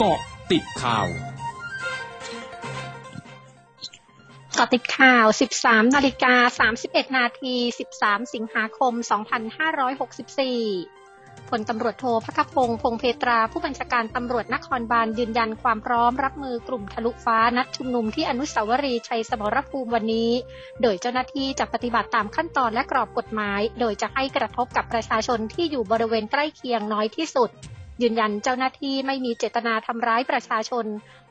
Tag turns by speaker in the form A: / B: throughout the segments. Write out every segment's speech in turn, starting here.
A: เกาะติดข่าว
B: เกาะติดข่าว 13 นาฬิกา 31 นาที 13 สิงหาคม 2564 พลตำรวจโทพักพงศ์พงเพตรา ผู้บัญชาการตำรวจนครบาลยืนยันความพร้อมรับมือกลุ่มทะลุฟ้านัดชุมนุมที่อนุสาวรีย์ชัยสมรภูมิวันนี้ โดยเจ้าหน้าที่จะปฏิบัติตามขั้นตอนและกรอบกฎหมาย โดยจะให้กระทบกับประชาชนที่อยู่บริเวณใกล้เคียงน้อยที่สุด ยืนยันเจ้าหน้าที่ไม่มีเจตนาทำร้ายประชาชน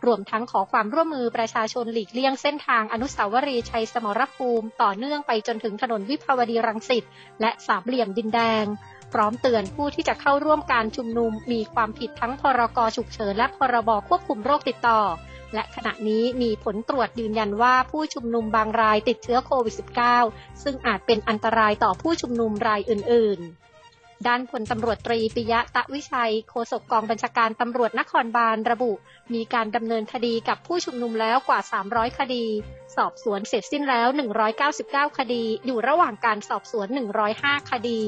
B: รวมทั้งขอความร่วมมือประชาชนหลีกเลี่ยงเส้นทางอนุสาวรีย์ชัยสมรภูมิ ต่อเนื่องไปจนถึงถนนวิภาวดีรังสิตและสามเหลี่ยมดินแดง พร้อมเตือนผู้ที่จะเข้าร่วมการชุมนุมมีความผิดทั้งพรกฉุกเฉินและพรบควบคุมโรคติดต่อ และขณะนี้มีผลตรวจยืนยันว่าผู้ชุมนุมบางรายติดเชื้อโควิด -19 ซึ่งอาจเป็นอันตรายต่อผู้ชุมนุมรายอื่น ๆ ด้านพลตำรวจตรีปิยะตะวิชัย โฆษกกองบัญชาการตำรวจนครบาลระบุ มีการดำเนินคดีกับผู้ชุมนุมแล้วกว่า 300 คดี สอบสวนเสร็จสิ้นแล้ว 199 คดี อยู่ระหว่างการสอบสวน 105 คดี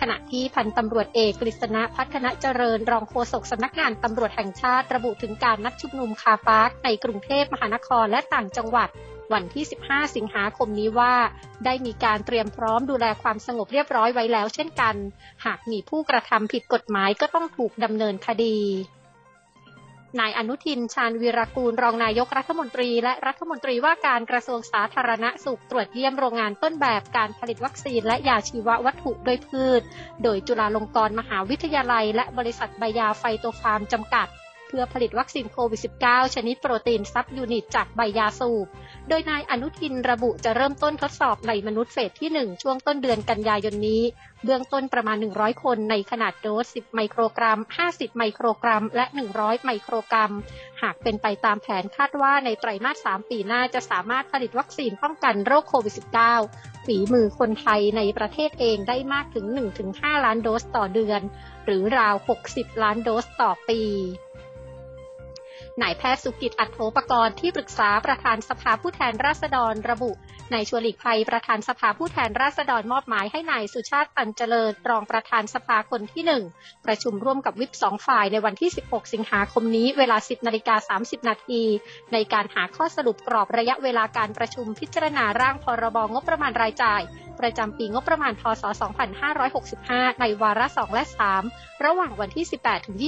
B: ขณะที่พันตำรวจเอกกฤษณะพัฒนาเจริญ รองโฆษกสำนักงานตำรวจแห่งชาติระบุถึงการนัดชุมนุมคาปาร์คในกรุงเทพมหานครและต่างจังหวัดวันที่ 15 สิงหาคมนี้ว่า ได้มีการเตรียมพร้อมดูแลความสงบเรียบร้อยไว้แล้วเช่นกัน หากมีผู้กระทำผิดกฎหมายก็ต้องถูกดำเนินคดี นายอนุทิน ชาญวีรกูล รองนายกรัฐมนตรี และรัฐมนตรีว่าการกระทรวงสาธารณสุขตรวจเยี่ยมโรงงานต้นแบบการผลิตวัคซีนและยาชีววัตถุโดยพืช โดยจุฬาลงกรณ์มหาวิทยาลัย และบริษัทใบยาไฟโตฟาร์มจำกัด เพื่อผลิตวัคซีนโควิด -19 ชนิดโปรตีนซับยูนิตจากใบยาสูบ โดยนายอนุทินระบุจะเริ่มต้นทดสอบในมนุษย์เฟสที่ 1 ช่วงต้นเดือนกันยายนนี้ เบื้องต้นประมาณ 100 คนในขนาดโดส 10 ไมโครกรัม 50 ไมโครกรัม และ 100 ไมโครกรัม หากเป็นไปตามแผนคาดว่าในไตรมาส 3 ปีหน้าจะสามารถผลิตวัคซีนป้องกันโรคโควิด -19 ฝีมือคนไทยในประเทศเองได้มากถึง 1-5 ล้านโดสต่อเดือน หรือราว 60 ล้านโดสต่อปี นายแพทย์สุกิจอัตโธปกรณ์ที่ปรึกษาประธานสภาผู้แทนราษฎรระบุนายชวลิกภัยประธานสภาผู้แทนราษฎรมอบหมายให้นายสุชาติตันเจริญรองประธานสภาคนที่ 1 ประชุมร่วมกับวิปสองฝ่ายในวันที่ 16 สิงหาคมนี้เวลา 10นาฬิกา30 นาที ในการหาข้อสรุปกรอบระยะเวลาการประชุมพิจารณาร่างพรบงบประมาณรายจ่าย ประจำปีงบประมาณพศ 2565 ในวาระ 2 และ 3 ระหว่างวันที่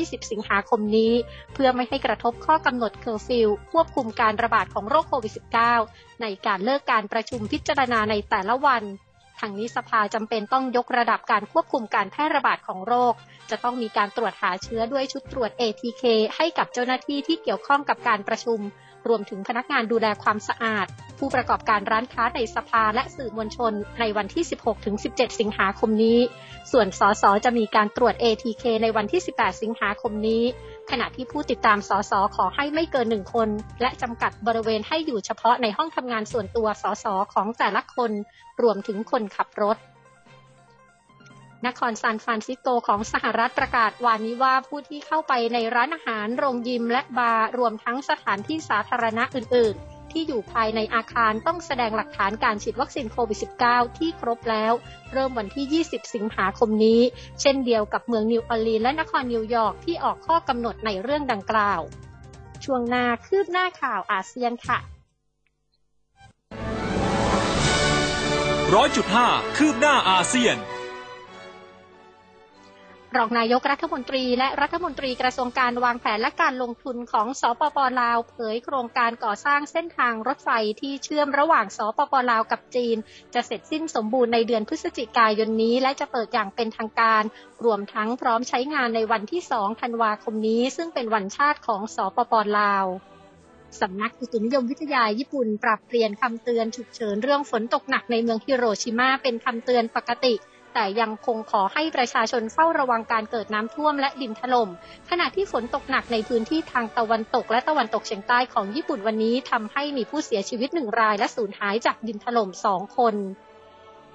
B: 18-20 สิงหาคมนี้ เพื่อไม่ให้กระทบข้อกำหนดเคอร์ฟิวควบคุมการระบาดของโรคโควิด -19 ในการเลิกการประชุมพิจารณาในแต่ละวันทางนี้สภาจำเป็นต้องยกระดับการควบคุมการแพร่ระบาดของโรค จะต้องมีการตรวจหาเชื้อด้วยชุดตรวจ ATK ให้กับเจ้าหน้าที่ที่เกี่ยวข้องกับการประชุม รวมถึงพนักงานดูแลความสะอาด ผู้ประกอบการร้านค้าในสภาและสื่อมวลชนในวันที่ 16-17 สิงหาคมนี้ ส่วนสสจะมีการตรวจ ATK ในวันที่ 18 สิงหาคมนี้ ขณะที่ผู้ติดตามสสขอให้ไม่เกินหนึ่งคน และจำกัดบริเวณให้อยู่เฉพาะในห้องทำงานส่วนตัวสสของแต่ละคน รวมถึงคนขับรถนครซานฟรานซิสโกของสหรัฐประกาศวานนี้ว่าผู้ที่เข้าไปในร้านอาหาร โรงยิมและบาร์รวมทั้งสถานที่สาธารณะอื่น ๆ ที่อยู่ภายในอาคารต้องแสดงหลักฐานการฉีดวัคซีนโควิด -19 ที่ครบแล้ว เริ่มวันที่ 20 สิงหาคมนี้ เช่นเดียวกับเมืองนิวออร์ลีนและนครนิวยอร์กที่ออกข้อกำหนดในเรื่องดังกล่าว ช่วงหน้าคืบหน้าข่าวอาเซียนค่ะ
A: ร้อยจุดห้าคืบหน้าอาเซียน
B: รองนายกรัฐมนตรีและรัฐมนตรีกระทรวงการวางแผนและการลงทุนของสปปลาวเผยโครงการก่อสร้างเส้นทางรถไฟที่เชื่อมระหว่างสปปลาวกับจีน จะเสร็จสิ้นสมบูรณ์ในเดือนพฤศจิกายนนี้ และจะเปิดอย่างเป็นทางการ รวมทั้งพร้อมใช้งานในวันที่ 2 ธันวาคมนี้ ซึ่งเป็นวันชาติของสปปลาวสำนักอุตุนิยมวิทยาญี่ปุ่น ปรับเปลี่ยนคำเตือนฉุกเฉินเรื่องฝนตกหนักในเมืองฮิโรชิมาเป็นคำเตือนปกติ แต่ยังคงขอให้ประชาชนเฝ้าระวังการเกิดน้ำท่วมและดินถล่ม ขณะที่ฝนตกหนักในพื้นที่ทางตะวันตกและตะวันตกเฉียงใต้ของญี่ปุ่นวันนี้ทำให้มีผู้เสียชีวิตหนึ่งรายและสูญหายจากดินถล่มสองคน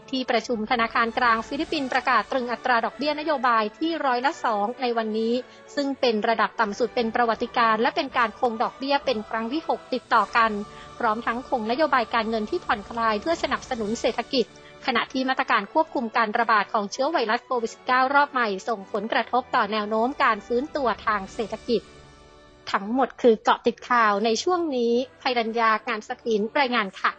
B: ที่ประชุมธนาคารกลางฟิลิปปินส์ประกาศตรึงอัตราดอกเบี้ยนโยบายที่ร้อยละสองในวันนี้ ซึ่งเป็นระดับต่ำสุดเป็นประวัติการณ์ และเป็นการคงดอกเบี้ยเป็นครั้งที่ 6 ติดต่อกัน พร้อมทั้งคงนโยบายการเงินที่ผ่อนคลายเพื่อสนับสนุนเศรษฐกิจ ขณะที่มาตรการควบคุมการระบาดของเชื้อไวรัสโควิด -19 รอบใหม่ ส่งผลกระทบต่อแนวโน้มการฟื้นตัวทางเศรษฐกิจ ทั้งหมดคือเกาะติดข่าวในช่วงนี้ภัยรัญญางานสกินรายงานค่ะ